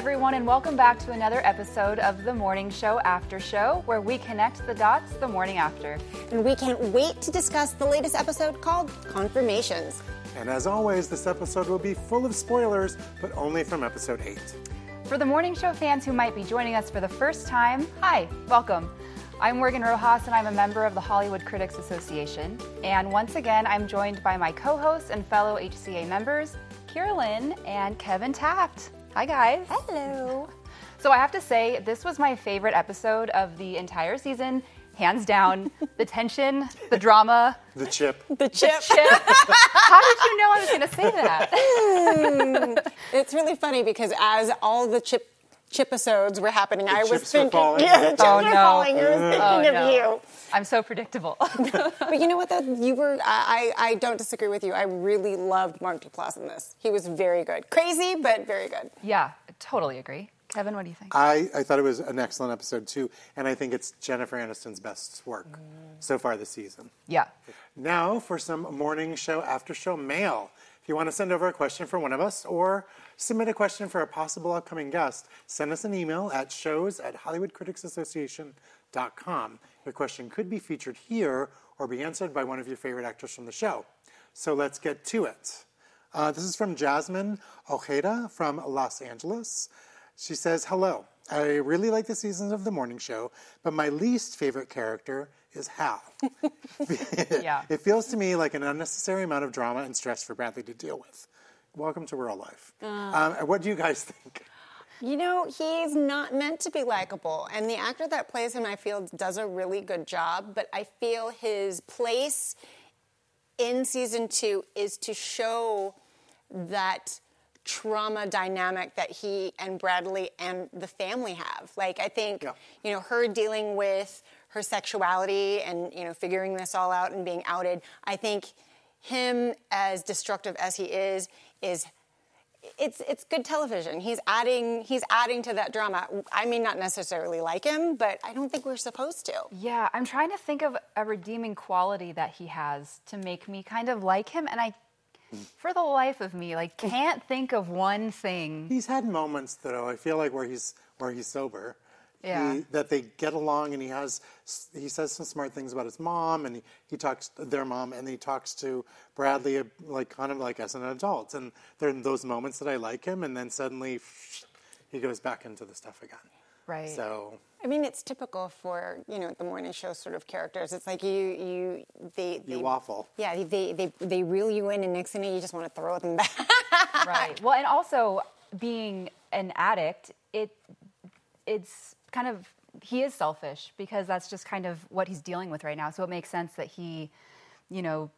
Hello, everyone, and welcome back to another episode of the Morning Show After Show, where we connect the dots the morning after. And we can't wait to discuss the latest episode called Confirmations. And as always, this episode will be full of spoilers, but only from episode 8. For the Morning Show fans who might be joining us for the first time, hi, welcome. I'm Morgan Rojas, and I'm a member of the Hollywood Critics Association. And once again, I'm joined by my co hosts and fellow HCA members, Kiyra Lynn and Kevin Taft. Hi, guys. Hello. So I have to say, this was my favorite episode of the entire season. Hands down, the tension, the drama, The chip. The chip. chip. How did you know I was going to say that? It's really funny because as all the chip chip episodes were happening, I was chips were thinking, falling. yeah, the chips Oh, were no. falling. I was mm. thinking Oh, of no. you. I'm so predictable. But you know what? Though you were, I, I, I don't disagree with you. I really loved Mark Duplass in this. He was very good, crazy, but very good. yeah, totally agree. Kevin, what do you think? I, I thought it was an excellent episode, too, and I think it's Jennifer Aniston's best work mm. so far this season. Yeah. Now for some morning show after show mail. You want to send over a question for one of us or submit a question for a possible upcoming guest, send us an email at shows at HollywoodCriticsAssociation.com. Your question could be featured here or be answered by one of your favorite actors from the show. So let's get to it. Uh, this is from Jasmine Ojeda from Los Angeles. She says, Hello. I really like the seasons of the morning show, but my least favorite character is Hal. Yeah. It feels to me like an unnecessary amount of drama and stress for Bradley to deal with. Welcome to real life. Um, what do you guys think? You know, he's not meant to be likable. And the actor that plays him, I feel, does a really good job. But I feel his place in season two is to show that trauma dynamic that he and Bradley and the family have. Like, I think, Yeah. you know, her dealing with her sexuality and, you know, figuring this all out and being outed, I think him, as destructive as he is, is it's it's good television. He's adding he's adding to that drama. I may not necessarily like him, but I don't think we're supposed to. Yeah, I'm trying to think of a redeeming quality that he has to make me kind of like him, and I, for the life of me, like can't think of one thing. He's had moments though. I feel like where he's where he's sober. Yeah. He, that they get along, and he has he says some smart things about his mom, and he, he talks to their mom, and he talks to Bradley like kind of like as an adult. And there are those moments that I like him, and then suddenly he goes back into the stuff again. Right. So I mean, it's typical for you know the morning show sort of characters. It's like you you they, they you waffle. Yeah, they, they they reel you in, and next thing you know, you just want to throw them back. right. Well, and also being an addict, it it's kind of he is selfish because that's just kind of what he's dealing with right now. So it makes sense that he, you know,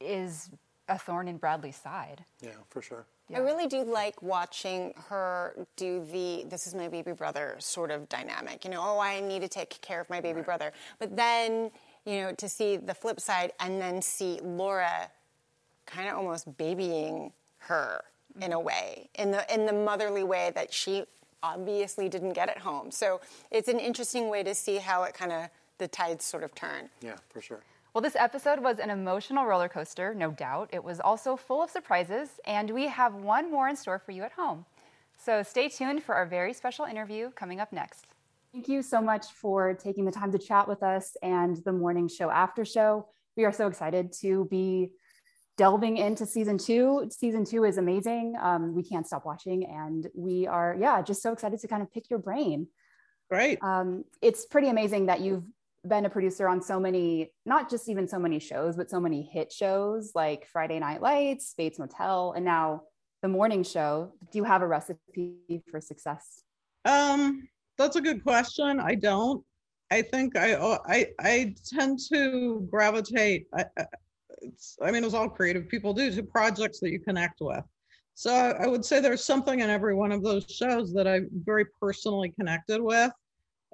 is a thorn in Bradley's side. Yeah, for sure. I really do like watching her do the this is my baby brother sort of dynamic. You know, oh, I need to take care of my baby brother. But then, you know, to see the flip side and then see Laura kind of almost babying her in a mm-hmm. way, in the in the motherly way that she obviously didn't get at home. So it's an interesting way to see how it kind of the tides sort of turn. Yeah, for sure. Well, this episode was an emotional roller coaster, no doubt. It was also full of surprises, and we have one more in store for you at home. So stay tuned for our very special interview coming up next. Thank you so much for taking the time to chat with us and the morning show after show. We are so excited to be delving into season two. Season two is amazing. Um, we can't stop watching, and we are, yeah, just so excited to kind of pick your brain. Great. Um, it's pretty amazing that you've been a producer on so many, not just even so many shows, but so many hit shows like Friday Night Lights, Bates Motel, and now the morning show. Do you have a recipe for success? Um, that's a good question. I don't. I think I I I tend to gravitate. I, I- it's, I mean, as all creative people do, to projects that you connect with. So I, I would say there's something in every one of those shows that I very personally connected with,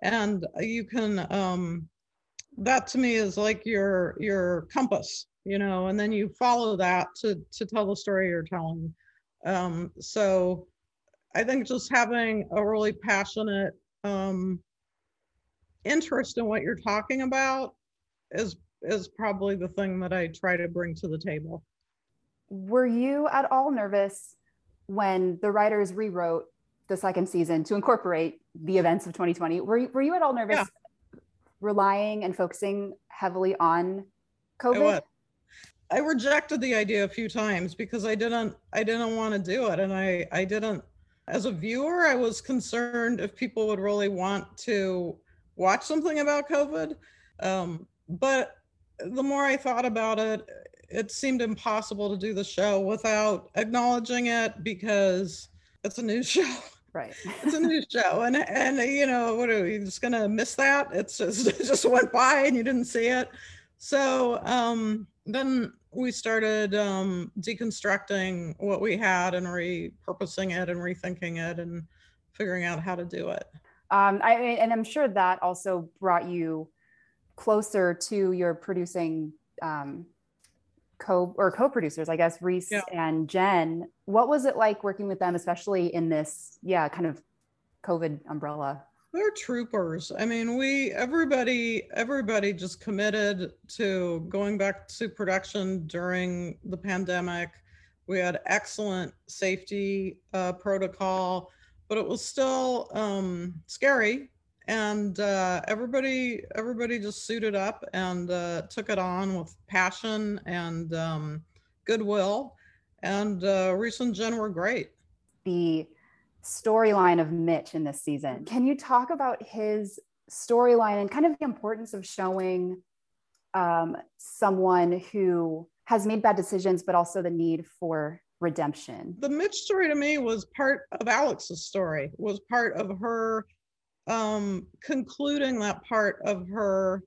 and you can. Um, that to me is like your your compass, you know, and then you follow that to to tell the story you're telling. Um, so I think just having a really passionate um, interest in what you're talking about is is probably the thing that I try to bring to the table. Were you at all nervous when the writers rewrote the second season to incorporate the events of 2020. Were you, were you at all nervous yeah. relying and focusing heavily on COVID? I rejected the idea a few times because I didn't I didn't want to do it and I I didn't as a viewer I was concerned if people would really want to watch something about COVID um, but the more I thought about it it seemed impossible to do the show without acknowledging it because it's a new show. Right. It's a new show and and you know what are you just gonna miss that? It's just it just went by and you didn't see it. So um then we started um, deconstructing what we had and repurposing it and rethinking it and figuring out how to do it. Um, I and I'm sure that also brought you closer to your producing um, co or co-producers, I guess, Reese yeah. and Jen. What was it like working with them, especially in this, yeah, kind of COVID umbrella? They're troopers. I mean, we everybody everybody just committed to going back to production during the pandemic. We had excellent safety uh, protocol, but it was still um, scary. And uh, everybody everybody just suited up and uh, took it on with passion and um, goodwill. And uh, Reese and Jen were great. The storyline of Mitch in this season. Can you talk about his storyline and kind of the importance of showing um, someone who has made bad decisions, but also the need for redemption? The Mitch story to me was part of Alex's story, was part of her um, concluding that part of her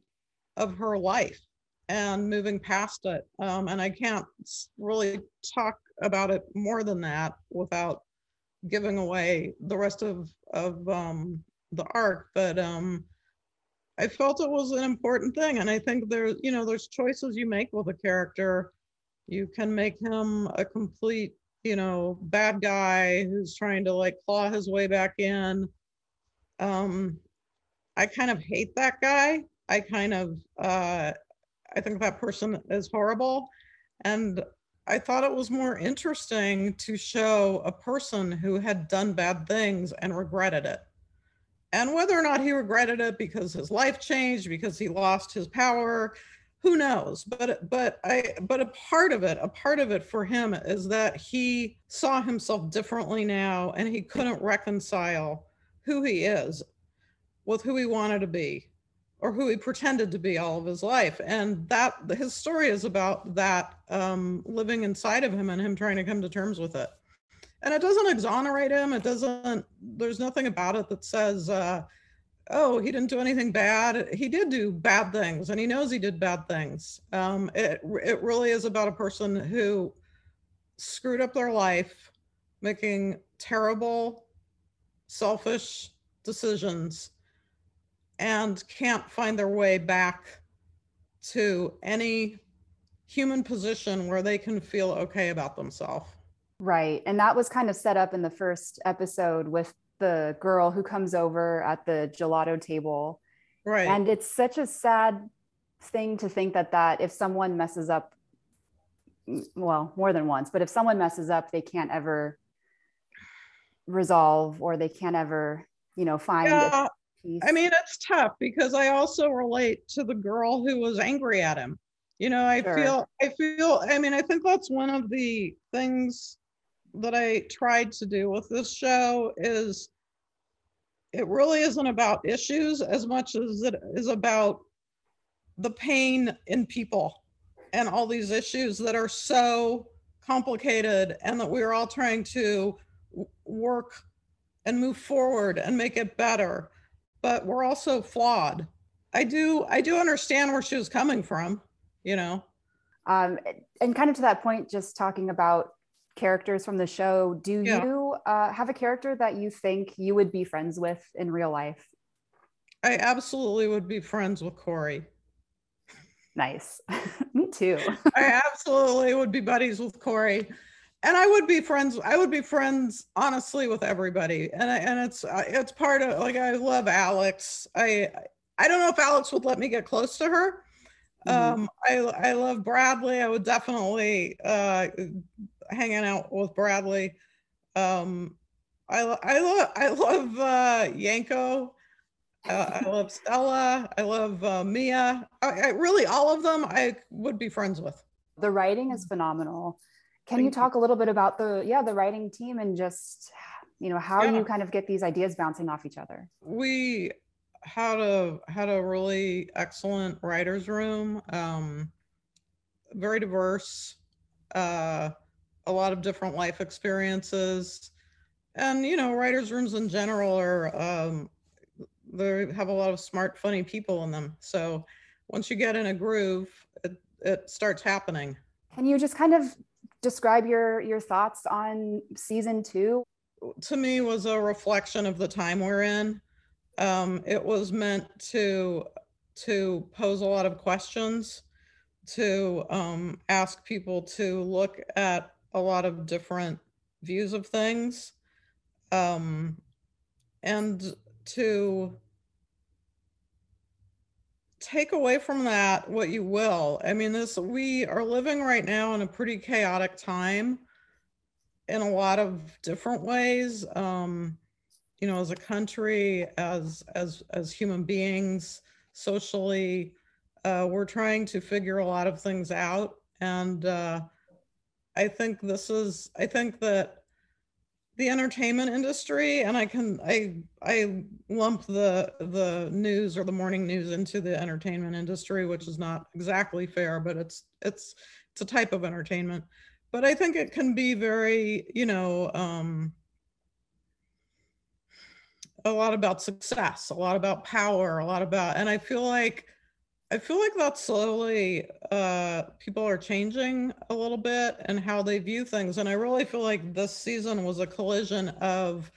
of her life and moving past it. Um, and I can't really talk about it more than that without giving away the rest of of um, the arc, but um, I felt it was an important thing, and I think there, you know, there's choices you make with a character. You can make him a complete, you know, bad guy who's trying to like claw his way back in. Um, I kind of hate that guy. I kind of, uh, I think that person is horrible, and I thought it was more interesting to show a person who had done bad things and regretted it. And whether or not he regretted it because his life changed, because he lost his power, who knows? But but I but a part of it, a part of it for him is that he saw himself differently now and he couldn't reconcile who he is with who he wanted to be or who he pretended to be all of his life. And that his story is about that um, living inside of him and him trying to come to terms with it. And it doesn't exonerate him. It doesn't, there's nothing about it that says, uh, oh, he didn't do anything bad. He did do bad things and he knows he did bad things. Um, it, it really is about a person who screwed up their life, making terrible, selfish decisions and can't find their way back to any human position where they can feel okay about themselves. Right. And that was kind of set up in the first episode with the girl who comes over at the gelato table. Right. And it's such a sad thing to think that that if someone messes up well, more than once, but if someone messes up, they can't ever resolve or they can't ever, you know, find yeah. I mean, it's tough because I also relate to the girl who was angry at him. You know, I sure. feel, I feel, I mean, I think that's one of the things that I tried to do with this show is it really isn't about issues as much as it is about the pain in people and all these issues that are so complicated and that we're all trying to work and move forward and make it better but we're also flawed. I do I do understand where she was coming from, you know. Um, and kind of to that point, just talking about characters from the show, do yeah. you uh, have a character that you think you would be friends with in real life? I absolutely would be friends with Cory. Nice. Me too. I absolutely would be buddies with Cory and I would be friends. I would be friends, honestly, with everybody. And I, and it's uh, it's part of like I love Alex. I I don't know if Alex would let me get close to her. Mm-hmm. Um, I I love Bradley. I would definitely uh, hanging out with Bradley. Um, I I love I love uh, Yanko. Uh, I love Stella. I love uh, Mia. I, I really all of them I would be friends with. The writing is phenomenal. Can you talk a little bit about the yeah the writing team and just you know how Yeah. you kind of get these ideas bouncing off each other? we had a had a really excellent writers room um very diverse uh a lot of different life experiences and you know writers rooms in general are um they have a lot of smart funny people in them so once you get in a groove it, it starts happening Can you just kind of describe your your thoughts on season two? to me was a reflection of the time we're in. Um, it was meant to to pose a lot of questions, to um, ask people to look at a lot of different views of things, um, and to take away from that what you will. I mean, this we are living right now in a pretty chaotic time in a lot of different ways um you know as a country as as as human beings socially uh we're trying to figure a lot of things out and uh i think this is i think that the entertainment industry and i can i i lump the the news or the morning news into the entertainment industry which is not exactly fair but it's it's it's a type of entertainment. But I think it can be very, you know, um, a lot about success, a lot about power, a lot about, and I feel like, I feel like that slowly uh, people are changing a little bit and how they view things. And I really feel like this season was a collision of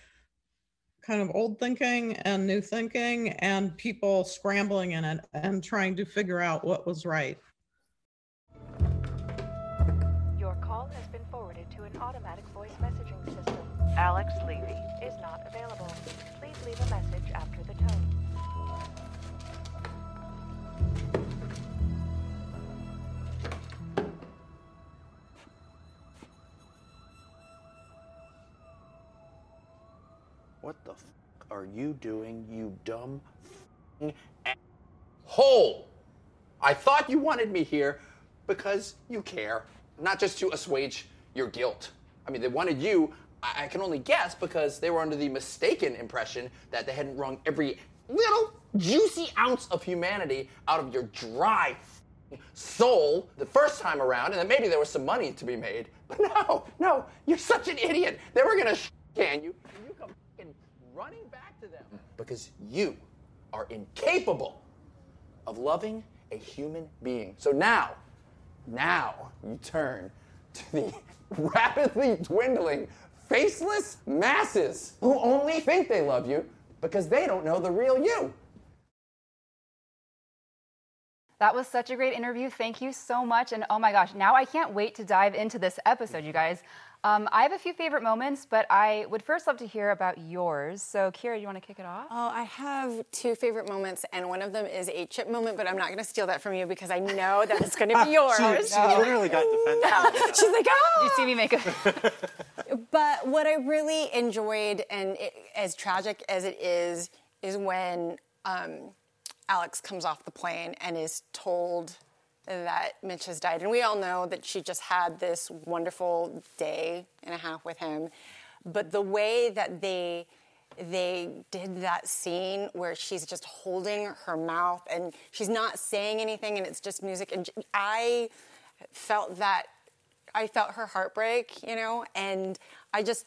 kind of old thinking and new thinking and people scrambling in it and trying to figure out what was right. Your call has been forwarded to an automatic voice messaging system. Alex Levy is not available. Please leave a message are you doing, you dumb hole? I thought you wanted me here because you care, not just to assuage your guilt. I mean, they wanted you, I, I can only guess, because they were under the mistaken impression that they hadn't wrung every little juicy ounce of humanity out of your dry f***ing soul the first time around, and that maybe there was some money to be made. But no, no, you're such an idiot. They were gonna sh- can you, and you come f***ing running to them because you are incapable of loving a human being. So now, now you turn to the rapidly dwindling, faceless masses who only think they love you because they don't know the real you. That was such a great interview. Thank you so much. And oh my gosh, now I can't wait to dive into this episode, you guys. Um, I have a few favorite moments, but I would first love to hear about yours. So, Kiyra, do you want to kick it off? Oh, I have two favorite moments, and one of them is a chip moment, but I'm not going to steal that from you because I know that it's going to be yours. She, she literally got defensive. She's like, oh! You see me make a. But what I really enjoyed, and it, as tragic as it is, is when um, Alex comes off the plane and is told that Mitch has died. And we all know that she just had this wonderful day and a half with him. But the way that they they did that scene where she's just holding her mouth and she's not saying anything and it's just music and I felt that I felt her heartbreak, you know, and I just,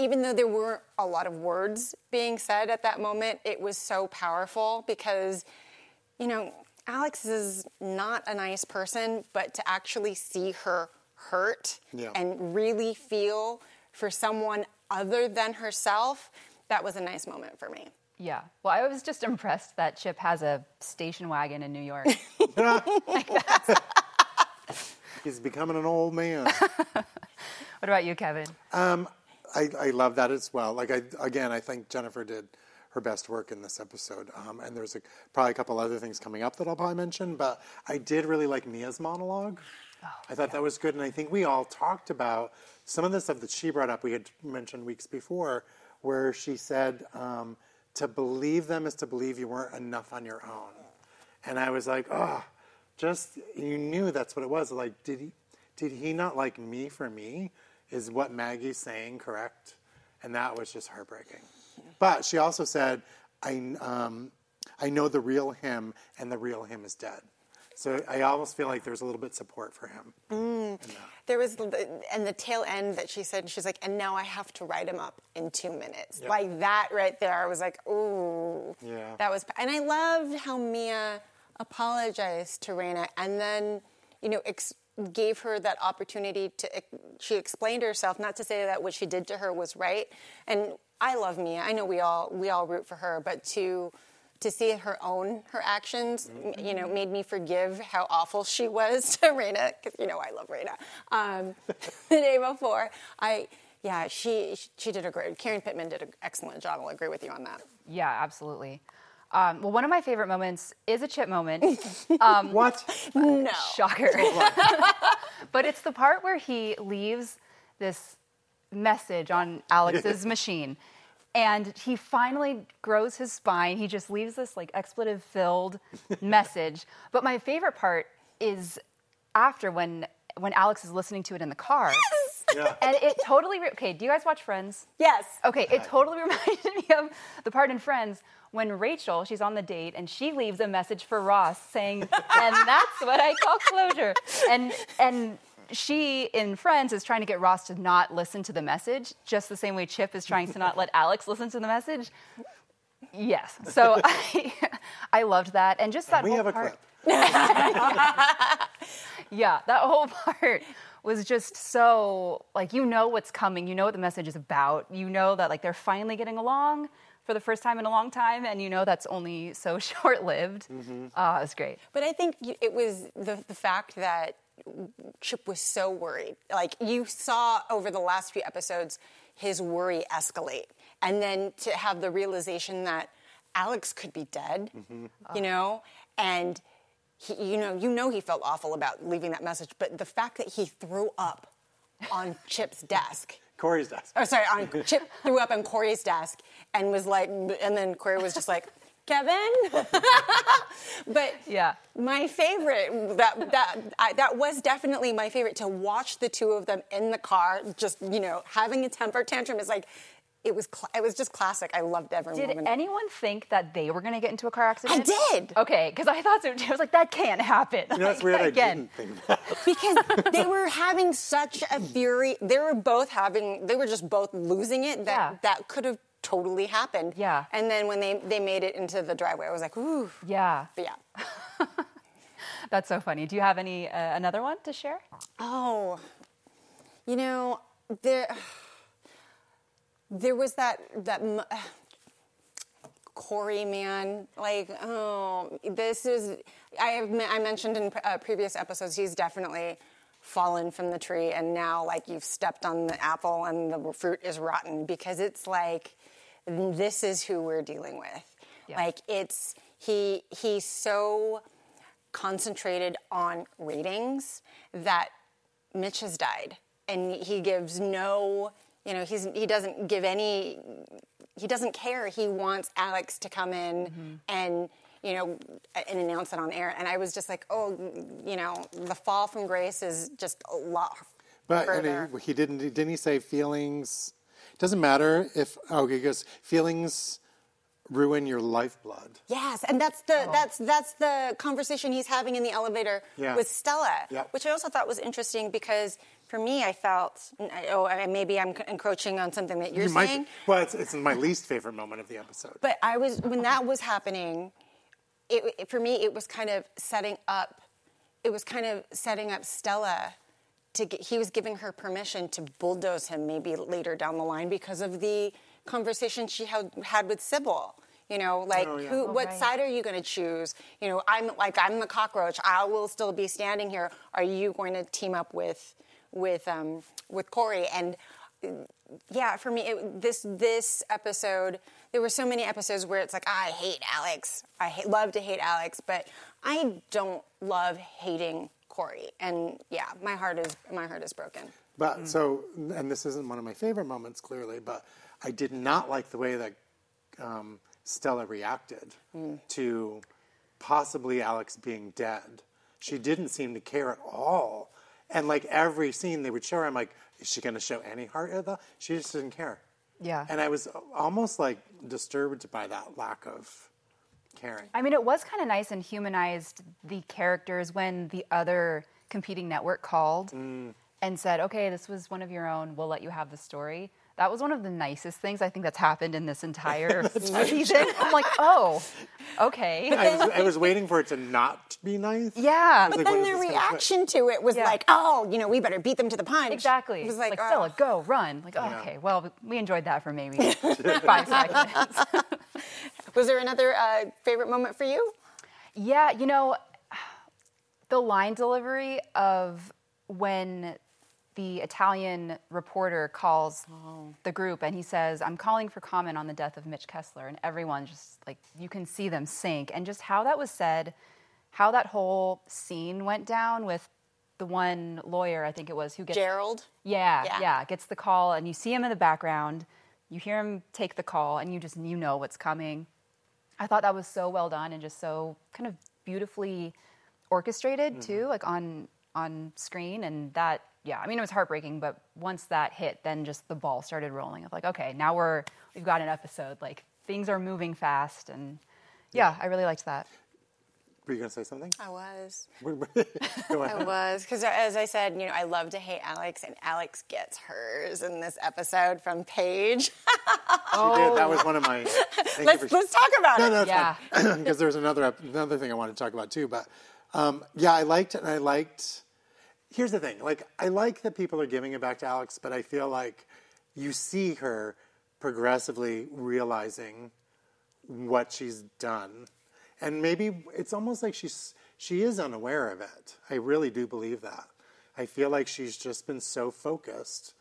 even though there weren't a lot of words being said at that moment, it was so powerful because, you know, Alex is not a nice person, but to actually see her hurt Yeah. and really feel for someone other than herself, that was a nice moment for me. Yeah. Well, I was just impressed that Chip has a station wagon in New York. He's becoming an old man. what about you, Kevin? Um, I, I love that as well. Like I again, I think Jennifer did her best work in this episode. Um, and there's a, probably a couple other things coming up that I'll probably mention. But I did really like Mia's monologue. I thought that was good, and I think we all talked about some of the stuff that she brought up. We had mentioned weeks before where she said, um, "To believe them is to believe you weren't enough on your own," and I was like, "Oh, just you knew that's what it was. Like, did he, did he not like me for me? Is what Maggie's saying correct?" And that was just heartbreaking. But she also said, "I, um, I know the real him, and the real him is dead." So I almost feel like there's a little bit support for him. There was, and the tail end that she said, she's like, and now I have to write him up in two minutes. Yep. Like that right there, I was like, ooh. Yeah. That was, and I loved how Mia apologized to Raina and then, you know, ex- gave her that opportunity to, she explained herself, not to say that what she did to her was right. And I love Mia. I know we all, we all root for her, but to, to see her own her actions, m- you know, made me forgive how awful she was to Raina because you know I love Raina. Um, the day before, I yeah, she she did a great. Karen Pittman did an excellent job. I'll agree with you on that. Yeah, absolutely. Um, well, one of my favorite moments is a chip moment. What? No, Shocker. but it's the part where he leaves this message on Alex's machine. And he finally grows his spine. He just leaves this like expletive filled message. But my favorite part is after when when Alex is listening to it in the car. Yeah. And it totally re- okay, do you guys watch Friends? yes, Okay, it totally reminded me of the part in Friends when Rachel, she's on the date and she leaves a message for Ross saying, and that's what I call closure. And and she in Friends is trying to get Ross to not listen to the message, just the same way Chip is trying to not let Alex listen to the message. Yes. So I I loved that. And just that we whole have a part. clip. Yeah, that whole part was just so like you know what's coming, you know what the message is about, you know that like they're finally getting along for the first time in a long time, and you know that's only so short lived. Uh, mm-hmm. ah, it was great. but I think it was the the fact that Chip was so worried. Like you saw over the last few episodes, his worry escalate, and then to have the realization that Alex could be dead, mm-hmm. ah. you know, and he, you know, you know, he felt awful about leaving that message. But the fact that he threw up on Chip's desk. Cory's desk. Oh, sorry, on Chip threw up on Cory's desk and was like, and then Cory was just like, Kevin. but Yeah. my favorite that that I, that was definitely my favorite to watch the two of them in the car, just you know, having a temper tantrum is like. It was cl- it was just classic. I loved every Did moment. anyone think that they were going to get into a car accident? I did. Okay, because I thought so. I was like, that can't happen. You know, it's weird. I Again. didn't think that. because they were having such a fury. They were both having. They were just both losing it. That Yeah. that could have totally happened. Yeah. And then when they they made it into the driveway, I was like, ooh. Yeah, But yeah. that's so funny. Do you have any uh, another one to share? Oh, you know there. There was that that. m- Cory, man, like, oh, this is. I have I mentioned in uh, previous episodes, he's definitely fallen from the tree, and now like you've stepped on the apple and the fruit is rotten because it's like this is who we're dealing with. Yeah. Like it's he he's so concentrated on ratings that Mitch has died, and he gives no, you know, he's he doesn't give any, he doesn't care. He wants Alex to come in mm-hmm. and you know and announce it on air. And I was just like, oh, you know, the fall from grace is just a lot But further. he, he didn't. Didn't he say feelings? Doesn't matter if. Oh, he goes feelings ruin your lifeblood. Yes, and that's the oh. that's that's the conversation he's having in the elevator Yeah. with Stella, Yep. which I also thought was interesting because for me, I felt oh maybe I'm encroaching on something that you're You might- saying, well, it's, it's my least favorite moment of the episode. but I was when that was happening. It, it- for me, it was kind of setting up. It was kind of setting up Stella to get. He was giving her permission to bulldoze him maybe later down the line because of the conversation she had had with Cybil. You know, like Oh, yeah. who, Oh, what right. side are you going to choose? You know, I'm like I'm the cockroach. I will still be standing here. Are you going to team up with with um, with Cory? And uh, yeah, for me, it, this this episode, there were so many episodes where it's like I hate Alex. I hate, love to hate Alex, but I don't love hating Cory. And yeah, my heart is my heart is broken. But so, and this isn't one of my favorite moments, clearly, but I did not like the way that um, Stella reacted to possibly Alex being dead. She didn't seem to care at all. And like every scene they would show her, I'm like, is she going to show any heart at all? She just didn't care. Yeah. And I was almost like disturbed by that lack of caring. I mean, it was kind of nice and humanized the characters when the other competing network called Mm. and said, okay, this was one of your own, we'll let you have the story. That was one of the nicest things I think that's happened in this entire season. I'm like, oh, okay. I was, I was waiting for it to not be nice. yeah. But what then is the reaction to it was Yeah. like, oh, you know, we better beat them to the punch. Exactly. It was like, oh. Stella, go, run. Like, oh, okay, well, we enjoyed that for maybe five seconds. Was there another uh, favorite moment for you? Yeah, you know, the line delivery of when the Italian reporter calls oh. the group and he says, I'm calling for comment on the death of Mitch Kessler. And everyone just like, you can see them sink. And just how that was said, how that whole scene went down with the one lawyer, I think it was, who gets. Gerald. Yeah, Yeah. yeah, Gets the call, and you see him in the background. You hear him take the call, and you just you know what's coming. I thought that was so well done and just so kind of beautifully orchestrated mm-hmm. too, like on on screen. And that, yeah, I mean, it was heartbreaking, but once that hit, then just the ball started rolling. Of like, okay, now we're we've got an episode. Like things are moving fast, and yeah, I really liked that. Were you going to say something? I was. I was. Because as I said, you know, I love to hate Alex, and Alex gets hers in this episode from Paige. She did. That was one of my. Thank you let's, for- let's talk about No, it. no, it's Yeah. Because there's another another thing I want to talk about too. But um, yeah, I liked it, and I liked. Here's the thing: like, I like that people are giving it back to Alex, but I feel like you see her progressively realizing what she's done, and maybe it's almost like she's she is unaware of it. I really do believe that. I feel like she's just been so focused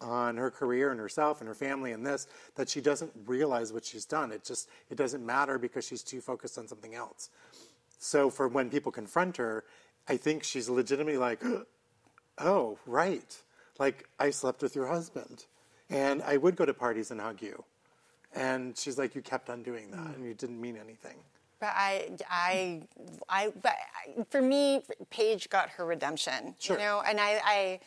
on her career and herself and her family and this that she doesn't realize what she's done. It just it doesn't matter because she's too focused on something else. So for when people confront her, I think she's legitimately like, "Oh, right. Like I slept with your husband, and I would go to parties and hug you." And she's like, "You kept on doing that, and you didn't mean anything." But I, I, I, but for me, Paige got her redemption. Sure. You know, and I, I,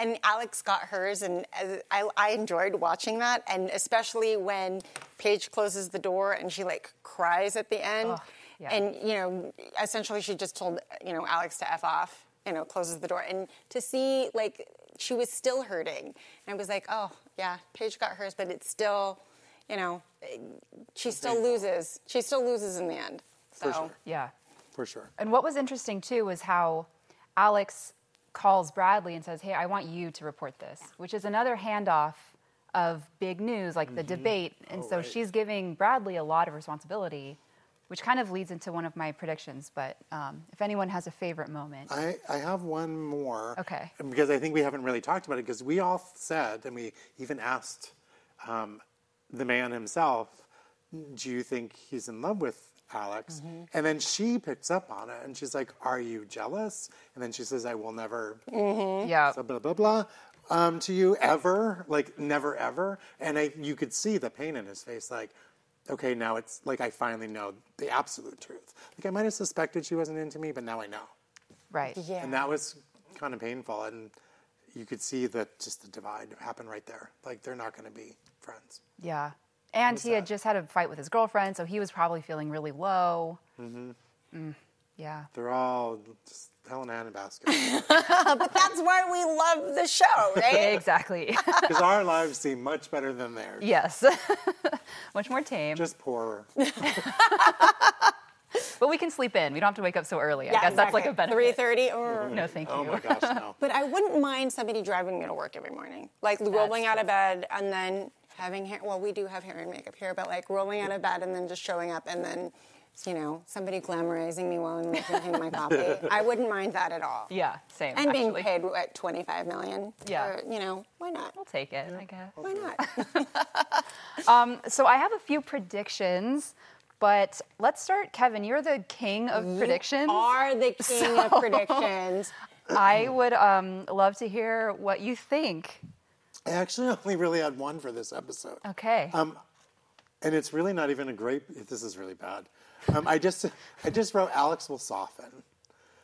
and Alex got hers, and uh, I, I enjoyed watching that, and especially when Paige closes the door and she like cries at the end, Ugh, yeah. and you know, essentially she just told you know Alex to f off, you know, closes the door, and to see like she was still hurting, and I was like, oh yeah, Paige got hers, but it's still, you know, she still loses. She still loses in the end. So. For sure. Yeah. For sure. And what was interesting too was how Alex calls Bradley and says, "Hey, I want you to report this," which is another handoff of big news, like the mm-hmm. debate. And oh, so right. she's giving Bradley a lot of responsibility, which kind of leads into one of my predictions. But um, if anyone has a favorite moment, I, I have one more. Okay. Because I think we haven't really talked about it because we all said, and we even asked um, the man himself, do you think he's in love with Alex? Mm-hmm. And then she picks up on it and she's like, are you jealous? And then she says, I will never yeah, blah, blah, blah, blah, um, to you ever, like never ever. And I, you could see the pain in his face, like, okay, now it's like I finally know the absolute truth. Like I might have suspected she wasn't into me, but now I know. right. Yeah. And that was kind of painful. And you could see that just the divide happened right there. Like they're not going to be friends. Yeah. And he had just had a fight with his girlfriend, so he was probably feeling really low. Mm-hmm. Yeah. They're all just hell in a handbasket. but that's why we love the show, right? Exactly. Because our lives seem much better than theirs. yes. Much more tame. Just poorer. but we can sleep in. We don't have to wake up so early. I guess that's like a benefit. Three thirty. or mm-hmm. No, thank oh you. Oh my gosh, no. But I wouldn't mind somebody driving me to work every morning, like rolling out of bed and then having hair. Well, we do have hair and makeup here, but like rolling out of bed and then just showing up and then, you know, somebody glamorizing me while I'm drinking my coffee. I wouldn't mind that at all. Yeah, same. And being actually. paid what twenty five million. Yeah. Or, you know, why not? We'll take it, I guess. Why not? So I have a few predictions, but let's start. Kevin, you're the king of predictions. Are the king of predictions. I would um, love to hear what you think. I actually only really had one for this episode. Okay. Um, and it's really not even a great. This is really bad. Um, I just, I just wrote Alex will soften.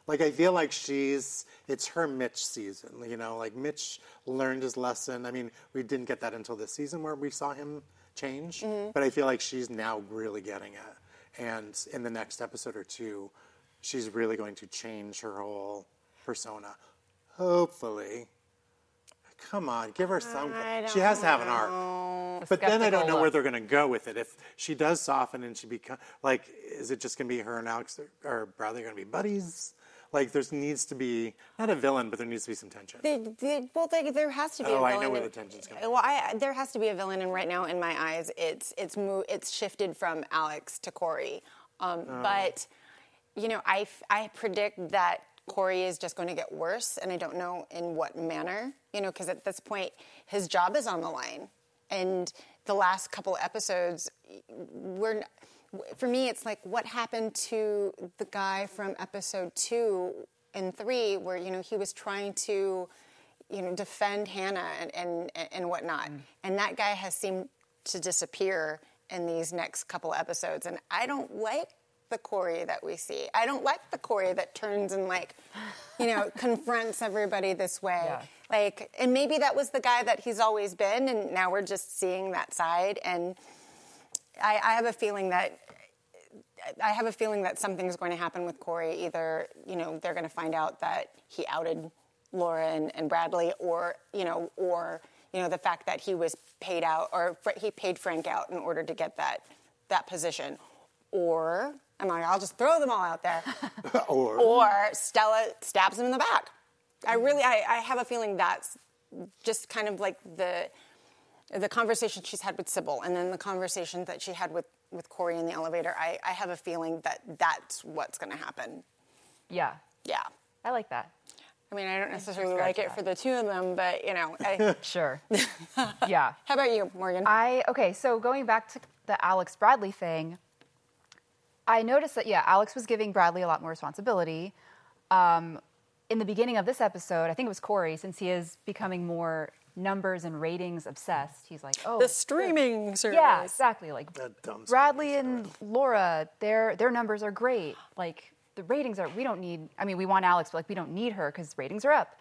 Like I feel like she's, it's her Mitch season. You know, like Mitch learned his lesson. I mean, we didn't get that until this season where we saw him change. But I feel like she's now really getting it. And in the next episode or two, she's really going to change her whole persona. Hopefully. Come on, give her some. She has to have an arc. But then I don't skeptical know where they're going to go with it. If she does soften and she become like, is it just going to be her and Alex or Bradley going to be buddies? Like, there needs to be not a villain, but there needs to be some tension. They, they, well, they, there has to be. Oh, a I villain I know where in- the tension's coming Well, I, there has to be a villain, and right now, in my eyes, it's it's mo- it's shifted from Alex to Cory. Um, Oh. But you know, I I predict that Cory is just going to get worse, and I don't know in what manner. You know, because at this point, his job is on the line, and the last couple episodes, we're. For me, it's like what happened to the guy from episode two and three, where you know he was trying to, you know, defend Hannah and and, and whatnot, mm. and that guy has seemed to disappear in these next couple episodes, and I don't like the Cory that we see. I don't like the Cory that turns and like, you know, confronts everybody this way. Yeah. Like, and maybe that was the guy that he's always been, and now we're just seeing that side. And I, I have a feeling that I have a feeling that something's going to happen with Cory. Either you know they're going to find out that he outed Laura and, and Bradley, or you know, or you know the fact that he was paid out, or he paid Frank out in order to get that that position, or I'm like, I'll just throw them all out there, or, or Stella stabs him in the back. I really, I, I have a feeling that's just kind of like the the conversation she's had with Cybil, and then the conversation that she had with with Cory in the elevator. I, I have a feeling that that's what's going to happen. yeah. Yeah. I like that. I mean, I don't necessarily scratch like it that. for the two of them, but you know. I, Sure. yeah. how about you, Morgan? I okay, so going back to the Alex Bradley thing, I noticed that yeah, Alex was giving Bradley a lot more responsibility. Um, in the beginning of this episode, I think it was Cory, since he is becoming more numbers and ratings obsessed. He's like, oh, the streaming service. yeah, exactly. Like dumb Bradley and Laura, their their numbers are great. Like the ratings are. We don't need. I mean, we want Alex, but like we don't need her because ratings are up.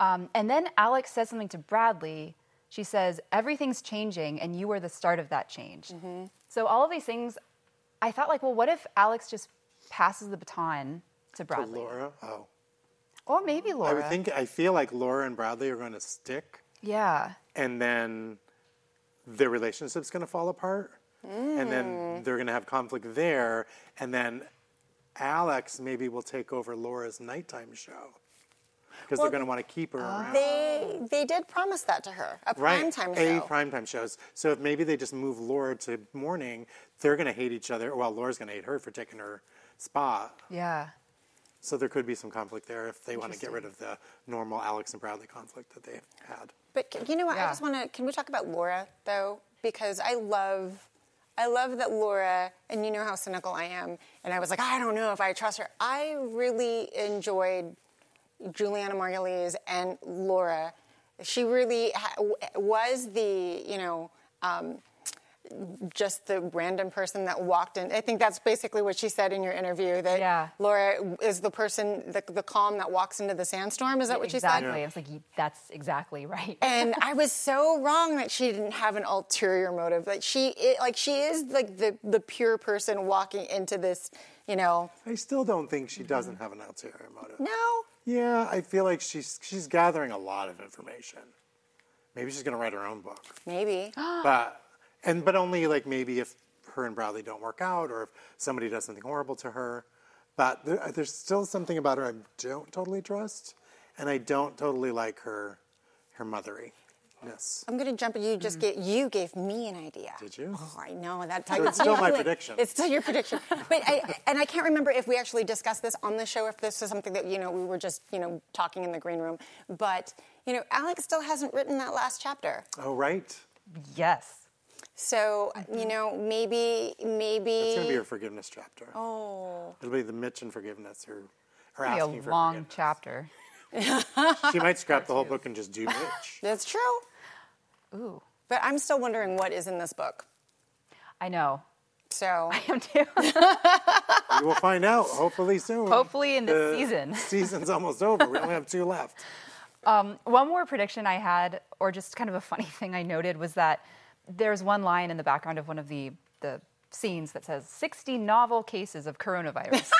Um, and then Alex says something to Bradley. She says, "Everything's changing, and you are the start of that change." So all of these things, I thought like, well, what if Alex just passes the baton to Bradley? To Laura. Oh, or maybe Laura? I would think. I feel like Laura and Bradley are going to stick, Yeah. and then their relationship's going to fall apart, and Mm. then they're going to have conflict there, and then Alex maybe will take over Laura's nighttime show because they're going to want to keep her around. They they did promise that to her, a Right, primetime show. a primetime shows. So if maybe they just move Laura to morning, they're going to hate each other. Well, Laura's going to hate her for taking her spot. Yeah. So there could be some conflict there if they want to get rid of the normal Alex and Bradley conflict that they had. But c- you know what? I just want to. Can we talk about Laura though? Because I love, I love that Laura, and you know how cynical I am, and I was like, I don't know if I trust her. I really enjoyed Julianna Margulies and Laura. She really ha- was the, you know. Um, just the random person that walked in. I think that's basically what she said in your interview. That Yeah. Laura is the person, the, the calm that walks into the sandstorm. Is that what she said? exactly. I was like, that's exactly right. and I was so wrong that she didn't have an ulterior motive. Like she, it, like she is like the the pure person walking into this. You know, I still don't think she doesn't have an ulterior motive. no, Yeah, I feel like she's she's gathering a lot of information. Maybe she's going to write her own book. maybe. but and but only like maybe if her and Bradley don't work out or if somebody does something horrible to her. But there, uh, there's still something about her I don't totally trust, and I don't totally like her her motheriness. I'm going to jump. You just mm. get you gave me an idea. Did you? Oh, I know that. So it's still my prediction. It's still your prediction. But I, and I can't remember if we actually discussed this on the show. If this was something that you know we were just you know talking in the green room. But you know, Alex still hasn't written that last chapter. Oh right, yes. So you know, maybe maybe it's going to be her forgiveness chapter. Oh. It'll be the Mitch and forgiveness or or Be a for long forgiveness. chapter. She might scrap the whole book and just do Mitch. That's true. Ooh, But I'm still wondering what is in this book. I know. So I am too. We will find out hopefully soon. Hopefully in this The season. Season's almost over. We only have two left. Um, one more prediction I had, or just kind of a funny thing I noted, was that there's one line in the background of one of the, the scenes that says 60 novel cases of coronavirus.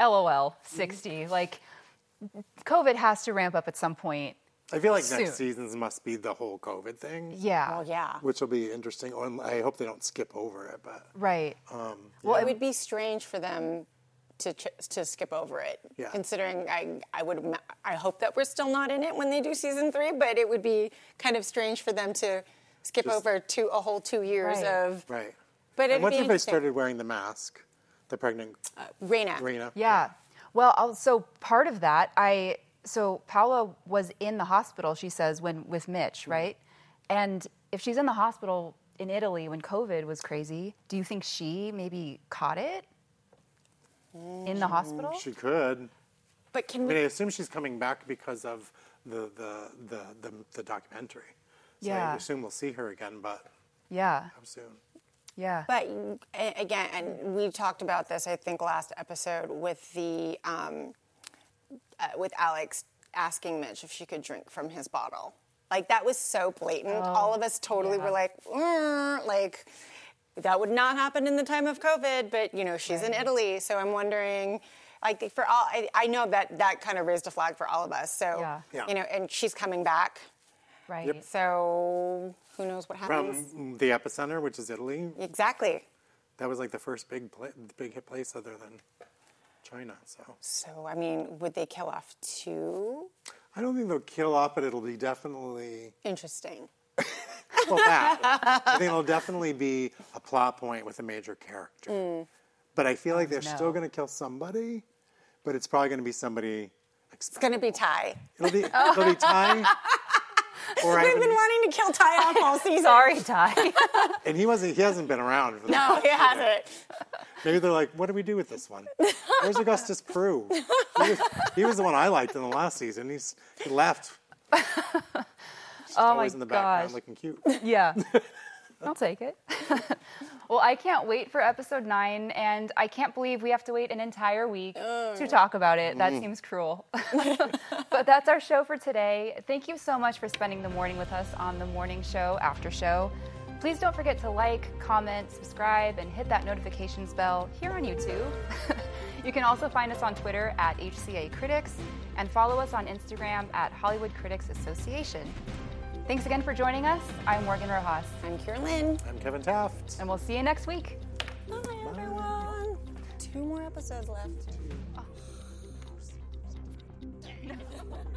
LOL, 60. Like, COVID has to ramp up at some point. I feel like Soon. next season's must be the whole COVID thing, Yeah. well, yeah. which will be interesting. Oh, and I hope they don't skip over it, but Right. Um, well, it would be strange for them to ch- to skip over it. Yeah. Considering I I would I hope that we're still not in it when they do season three, but it would be kind of strange for them to skip Just- over to a whole two years Right. of. right. But it'd And what be if they started wearing the mask? The pregnant uh, Raina. Rena. Yeah. Well, I'll- so part of that, I so Paula was in the hospital. She says when with Mitch, mm-hmm. right? And if she's in the hospital in Italy when COVID was crazy, do you think she maybe caught it in the mm, hospital? She could. But can I we? mean, I assume she's coming back because of the the the the, the documentary. So I assume we'll see her again, but Yeah. soon? Yeah. But again, and we talked about this, I think, last episode with the um, uh, with Alex asking Mitch if she could drink from his bottle. Like that was so blatant. All of us totally were like, "Mm," like that would not happen in the time of COVID. But you know, she's in Italy, so I'm wondering. Like for all, I, I know that that kind of raised a flag for all of us. So Yeah. Yeah. you know, and she's coming back. Right. So who knows what happens? From the epicenter, which is Italy, exactly. that was like the first big pla- big hit place other than China. So So I mean, would they kill off two? I don't think they'll kill off, but it'll be definitely Interesting. well that. I think it'll definitely be a plot point with a major character. Mm. But I feel like they're no. still going to kill somebody, but it's probably going to be somebody. It's gonna be Ty. It'll be it'll be Ty. Or We've been haven't- wanting to kill Ty off all season. Sorry, Ty. and he wasn't. He hasn't been around. For No, he hasn't. Maybe they're like, what do we do with this one? Where's Augustus Prew? He was, he was the one I liked in the last season. He's he left. Just Oh my always in the background looking cute. yeah. I'll oh. take it. well, I can't wait for episode nine, and I can't believe we have to wait an entire week to oh. talk about it. That mm. seems cruel. but that's our show for today. Thank you so much for spending the morning with us on the morning show, after show. Please don't forget to like, comment, subscribe, and hit that notifications bell here on YouTube. you can also find us on Twitter at HCA Critics and follow us on Instagram at Hollywood Critics Association. Thanks again for joining us. I'm Morgan Rojas, I'm Kiyra Lynn. I'm Kevin Taft. and we'll see you next week. Bye, everyone. Two more episodes left.